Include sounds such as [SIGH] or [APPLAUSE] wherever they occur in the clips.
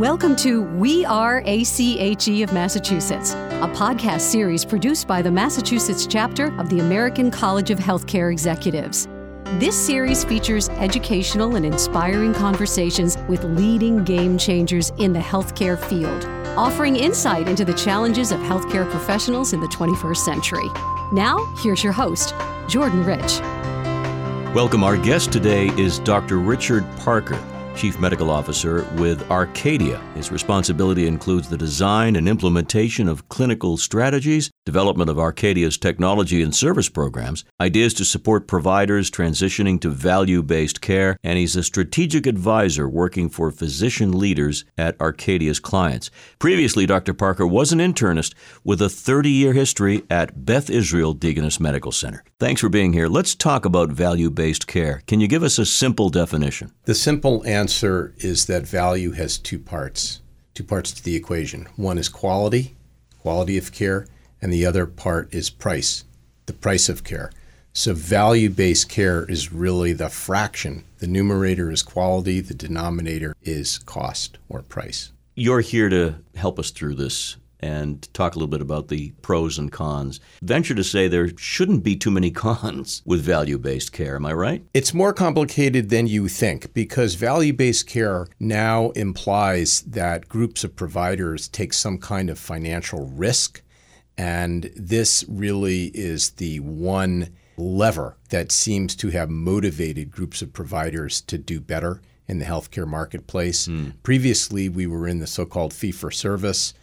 Welcome to We Are ACHE of Massachusetts, a podcast series produced by the Massachusetts chapter of the American College of Healthcare Executives. This series features educational and inspiring conversations with leading game changers in the healthcare field, offering insight into the challenges of healthcare professionals in the 21st century. Now, here's your host, Jordan Rich. Welcome. Our guest today is Dr. Richard Parker. Chief Medical Officer with Arcadia. His responsibility includes the design and implementation of clinical strategies, development of Arcadia's technology and service programs, ideas to support providers transitioning to value based care, and he's a strategic advisor working for physician leaders at Arcadia's clients. Previously, Dr. Parker was an internist with a 30 year history at Beth Israel Deaconess Medical Center. Thanks for being here. Let's talk about value based care. Can you give us a simple definition? The simple answer is that value has two parts, two parts to the equation. One is quality, quality of care, and the other part is price, the price of care. So value based care is really the fraction. The numerator is quality, the denominator is cost or price. You're here to help us through this and talk a little bit about the pros and cons. Venture to say there shouldn't be too many [LAUGHS] cons with value based care, am I right? It's more complicated than you think because value based care now implies that groups of providers take some kind of financial risk. And this really is the one lever that seems to have motivated groups of providers to do better in the healthcare marketplace. Mm. Previously, we were in the so called fee for service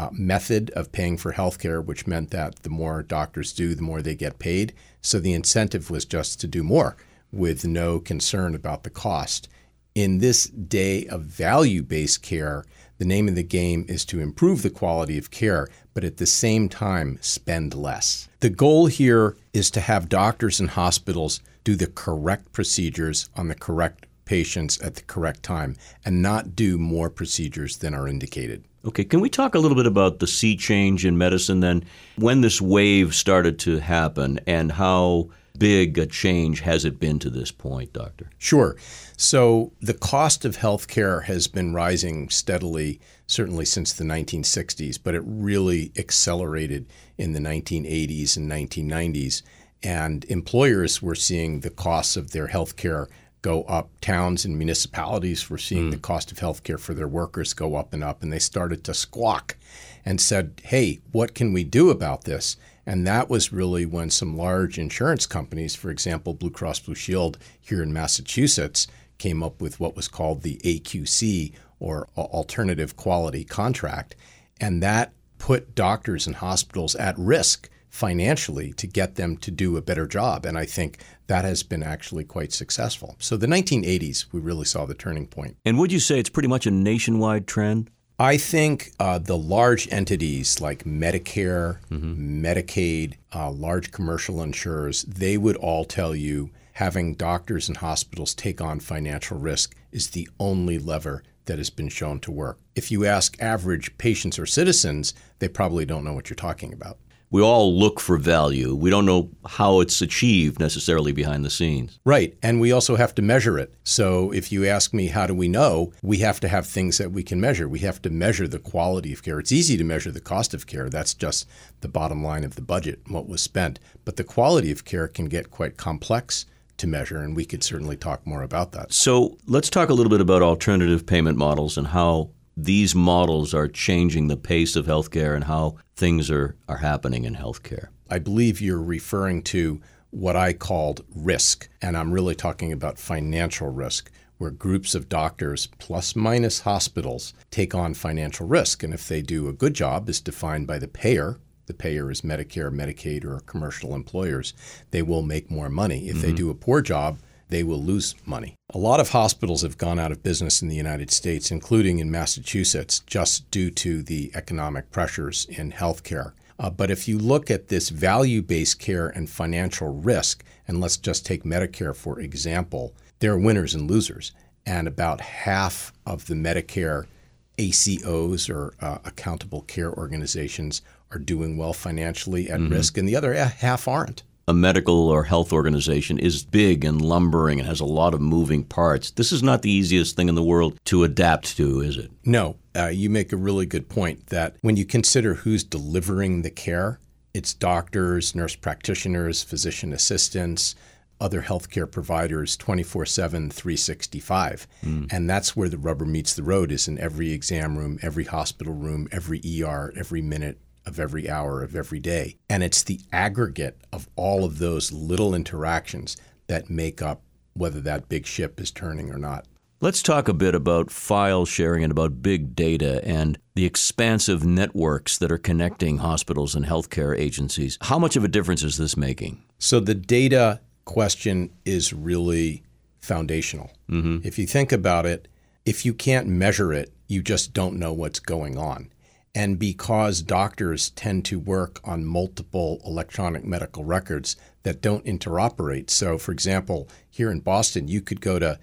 uh, method of paying for healthcare, which meant that the more doctors do, the more they get paid. So the incentive was just to do more with no concern about the cost. In this day of value based care, the name of the game is to improve the quality of care, but at the same time, spend less. The goal here is to have doctors and hospitals do the correct procedures on the correct patients at the correct time and not do more procedures than are indicated. Okay, can we talk a little bit about the sea change in medicine then? When this wave started to happen and how big a change has it been to this point, Doctor? Sure. So the cost of healthcare has been rising steadily, certainly since the 1960s, but it really accelerated in the 1980s and 1990s. And employers were seeing the costs of their healthcare go up. Towns and municipalities were seeing mm. the cost of healthcare for their workers go up and up, and they started to squawk and said, Hey, what can we do about this? And that was really when some large insurance companies, for example, Blue Cross Blue Shield here in Massachusetts, came up with what was called the AQC or Alternative Quality Contract. And that put doctors and hospitals at risk financially to get them to do a better job. And I think that has been actually quite successful. So the 1980s, we really saw the turning point. And would you say it's pretty much a nationwide trend? I think uh, the large entities like Medicare, mm-hmm. Medicaid, uh, large commercial insurers, they would all tell you having doctors and hospitals take on financial risk is the only lever that has been shown to work. If you ask average patients or citizens, they probably don't know what you're talking about we all look for value. We don't know how it's achieved necessarily behind the scenes. Right. And we also have to measure it. So if you ask me, how do we know? We have to have things that we can measure. We have to measure the quality of care. It's easy to measure the cost of care. That's just the bottom line of the budget, what was spent. But the quality of care can get quite complex to measure, and we could certainly talk more about that. So let's talk a little bit about alternative payment models and how these models are changing the pace of healthcare and how things are, are happening in healthcare. I believe you're referring to what I called risk, and I'm really talking about financial risk, where groups of doctors plus minus hospitals take on financial risk. And if they do a good job, as defined by the payer, the payer is Medicare, Medicaid, or commercial employers, they will make more money. If mm-hmm. they do a poor job, they will lose money. A lot of hospitals have gone out of business in the United States, including in Massachusetts, just due to the economic pressures in healthcare. Uh, but if you look at this value based care and financial risk, and let's just take Medicare for example, there are winners and losers. And about half of the Medicare ACOs or uh, accountable care organizations are doing well financially at mm-hmm. risk, and the other half aren't a medical or health organization is big and lumbering and has a lot of moving parts. This is not the easiest thing in the world to adapt to, is it? No. uh, you make a really good point that when you consider who's delivering the care, it's doctors, nurse practitioners, physician assistants, other healthcare providers 24 7, 365. Mm. And that's where the rubber meets the road is in every exam room, every hospital room, every ER, every minute of every hour of every day. And it's the aggregate of all of those little interactions that make up whether that big ship is turning or not. Let's talk a bit about file sharing and about big data and the expansive networks that are connecting hospitals and healthcare agencies. How much of a difference is this making? So, the data question is really foundational. Mm-hmm. If you think about it, if you can't measure it, you just don't know what's going on. And because doctors tend to work on multiple electronic medical records that don't interoperate. So, for example, here in Boston, you could go to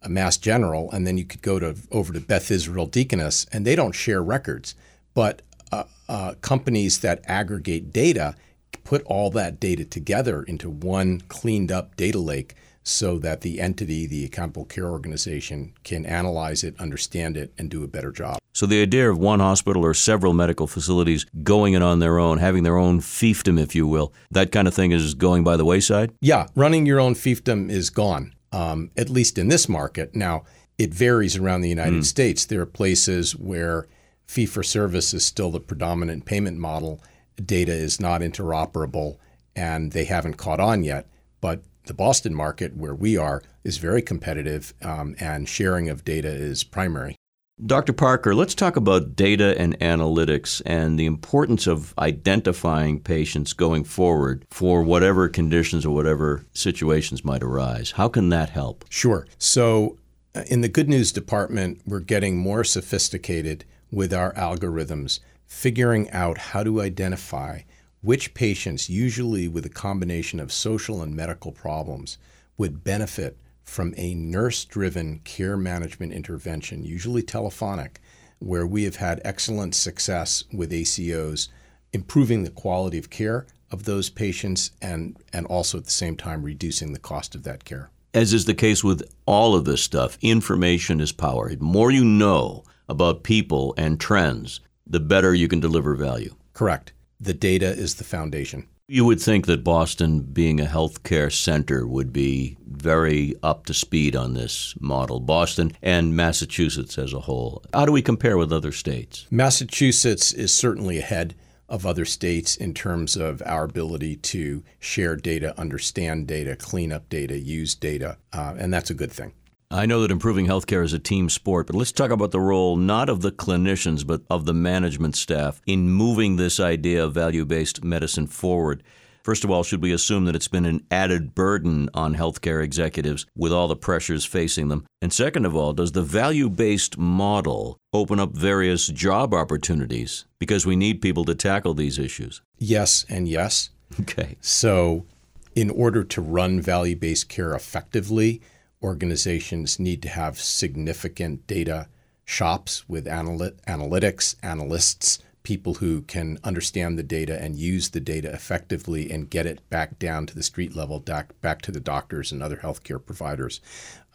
a Mass General and then you could go to over to Beth Israel Deaconess, and they don't share records. But uh, uh, companies that aggregate data put all that data together into one cleaned up data lake so that the entity, the accountable care organization, can analyze it, understand it, and do a better job. So the idea of one hospital or several medical facilities going it on their own, having their own fiefdom, if you will, that kind of thing is going by the wayside? Yeah, running your own fiefdom is gone, um, at least in this market. Now, it varies around the United mm. States. There are places where fee for service is still the predominant payment model data is not interoperable and they haven't caught on yet. But the Boston market, where we are, is very competitive um, and sharing of data is primary. Dr. Parker, let's talk about data and analytics and the importance of identifying patients going forward for whatever conditions or whatever situations might arise. How can that help? Sure. So, uh, in the good news department, we're getting more sophisticated with our algorithms figuring out how to identify which patients, usually with a combination of social and medical problems, would benefit from a nurse driven care management intervention, usually telephonic, where we have had excellent success with ACOs improving the quality of care of those patients and, and also at the same time reducing the cost of that care. As is the case with all of this stuff, information is power. The more you know about people and trends, the better you can deliver value. Correct. The data is the foundation. You would think that Boston, being a healthcare center, would be very up to speed on this model, Boston and Massachusetts as a whole. How do we compare with other states? Massachusetts is certainly ahead of other states in terms of our ability to share data, understand data, clean up data, use data, uh, and that's a good thing. I know that improving healthcare is a team sport, but let's talk about the role not of the clinicians, but of the management staff in moving this idea of value based medicine forward. First of all, should we assume that it's been an added burden on healthcare executives with all the pressures facing them? And second of all, does the value based model open up various job opportunities because we need people to tackle these issues? Yes, and yes. [LAUGHS] Okay. So, in order to run value based care effectively, organizations need to have significant data shops with analytics, analysts, people who can understand the data and use the data effectively and get it back down to the street level, back, back to the doctors and other healthcare providers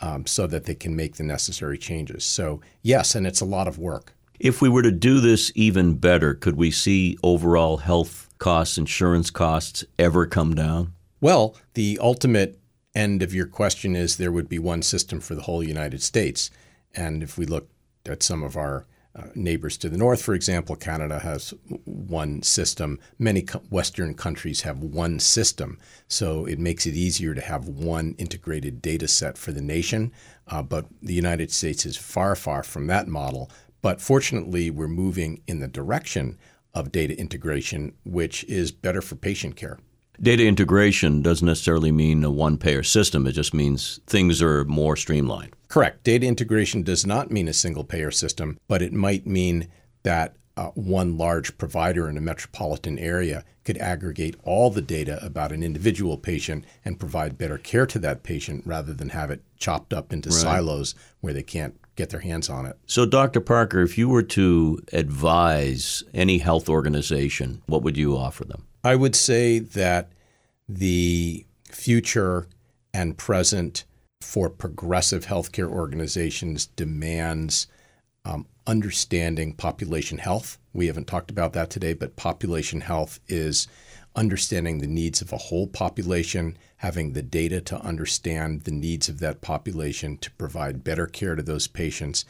um, so that they can make the necessary changes. So, yes, and it's a lot of work. If we were to do this even better, could we see overall health costs, insurance costs ever come down? Well, the ultimate end of your question is there would be one system for the whole United States. And if we look at some of our uh, neighbors to the north, for example, Canada has one system. Many co- Western countries have one system. So it makes it easier to have one integrated data set for the nation. Uh, but the United States is far, far from that model. But fortunately, we're moving in the direction of data integration, which is better for patient care. Data integration doesn't necessarily mean a one payer system, it just means things are more streamlined. Correct. Data integration does not mean a single payer system, but it might mean that uh, one large provider in a metropolitan area could aggregate all the data about an individual patient and provide better care to that patient rather than have it chopped up into right. silos where they can't get their hands on it. So, Dr. Parker, if you were to advise any health organization, what would you offer them? I would say that the future and present for progressive healthcare organizations demands um, understanding population health. We haven't talked about that today, but population health is understanding the needs of a whole population, having the data to understand the needs of that population to provide better care to those patients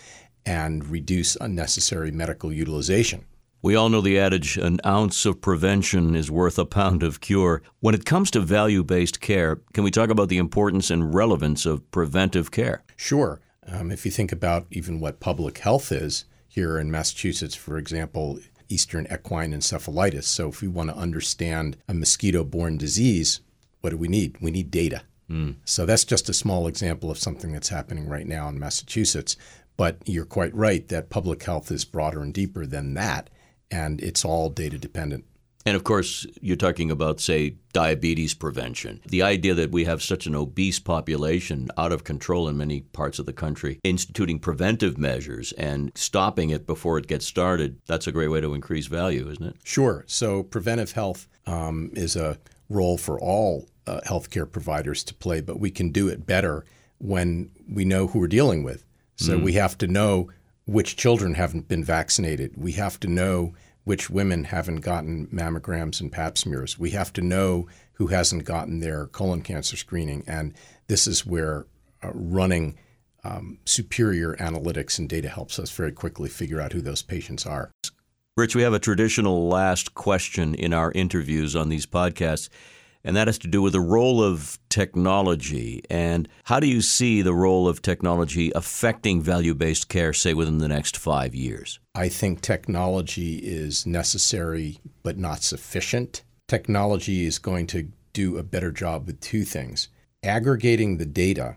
and reduce unnecessary medical utilization. We all know the adage, an ounce of prevention is worth a pound of cure. When it comes to value based care, can we talk about the importance and relevance of preventive care? Sure. Um, if you think about even what public health is, here in Massachusetts, for example, Eastern equine encephalitis. So, if we want to understand a mosquito borne disease, what do we need? We need data. Mm. So, that's just a small example of something that's happening right now in Massachusetts. But you're quite right that public health is broader and deeper than that and it's all data dependent. And of course, you're talking about, say, diabetes prevention. The idea that we have such an obese population out of control in many parts of the country, instituting preventive measures and stopping it before it gets started, that's a great way to increase value, isn't it? Sure. So, preventive health um, is a role for all uh, healthcare providers to play, but we can do it better when we know who we're dealing with. So, mm. we have to know which children haven't been vaccinated. We have to know which women haven't gotten mammograms and pap smears. We have to know who hasn't gotten their colon cancer screening. And this is where uh, running um, superior analytics and data helps us very quickly figure out who those patients are. Rich, we have a traditional last question in our interviews on these podcasts and that has to do with the role of technology. And how do you see the role of technology affecting value based care, say, within the next five years? I think technology is necessary but not sufficient. Technology is going to do a better job with two things aggregating the data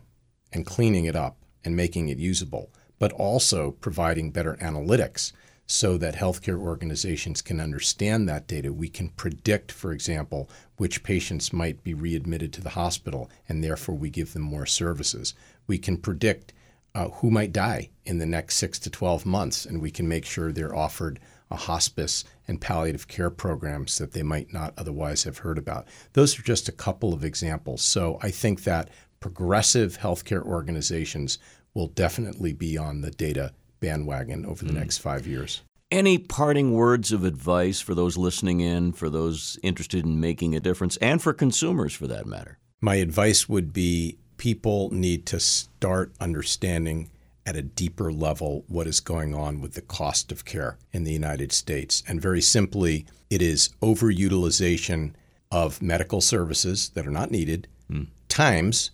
and cleaning it up and making it usable, but also providing better analytics so that healthcare organizations can understand that data. We can predict, for example, which patients might be readmitted to the hospital, and therefore we give them more services. We can predict uh, who might die in the next six to 12 months, and we can make sure they're offered a hospice and palliative care programs that they might not otherwise have heard about. Those are just a couple of examples. So I think that progressive healthcare organizations will definitely be on the data bandwagon over the mm. next five years. Any parting words of advice for those listening in, for those interested in making a difference, and for consumers for that matter? My advice would be people need to start understanding at a deeper level what is going on with the cost of care in the United States. And very simply, it is overutilization of medical services that are not needed mm. times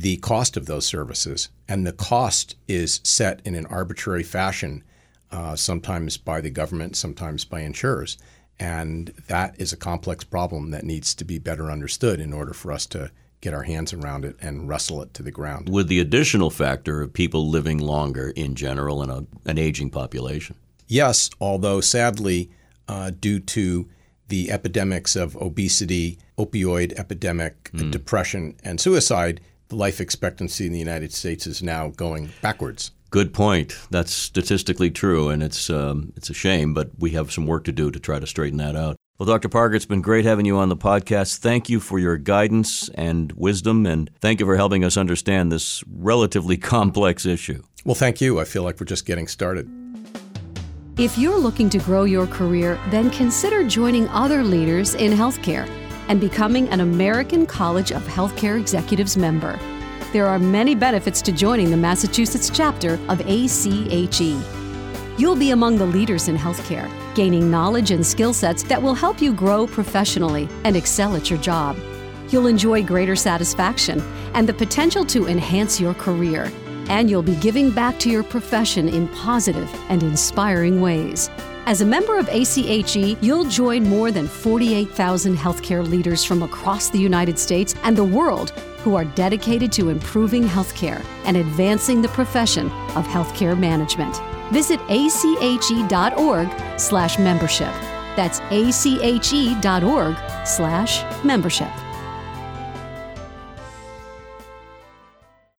the cost of those services. And the cost is set in an arbitrary fashion, uh, sometimes by the government, sometimes by insurers. And that is a complex problem that needs to be better understood in order for us to get our hands around it and wrestle it to the ground. With the additional factor of people living longer in general and a, an aging population. Yes, although sadly, uh, due to the epidemics of obesity, opioid epidemic, mm. depression, and suicide, the life expectancy in the United States is now going backwards. Good point. That's statistically true, and it's um, it's a shame, but we have some work to do to try to straighten that out. Well, Dr. Parker, it's been great having you on the podcast. Thank you for your guidance and wisdom, and thank you for helping us understand this relatively [LAUGHS] complex issue. Well, thank you. I feel like we're just getting started. If you're looking to grow your career, then consider joining other leaders in healthcare and becoming an American College of Healthcare Executives member. There are many benefits to joining the Massachusetts chapter of ACHE. You'll be among the leaders in healthcare, gaining knowledge and skill sets that will help you grow professionally and excel at your job. You'll enjoy greater satisfaction and the potential to enhance your career. And you'll be giving back to your profession in positive and inspiring ways. As a member of ACHE, you'll join more than 48,000 healthcare leaders from across the United States and the world who are dedicated to improving healthcare and advancing the profession of healthcare management. Visit ache.org/membership. That's ache.org/membership.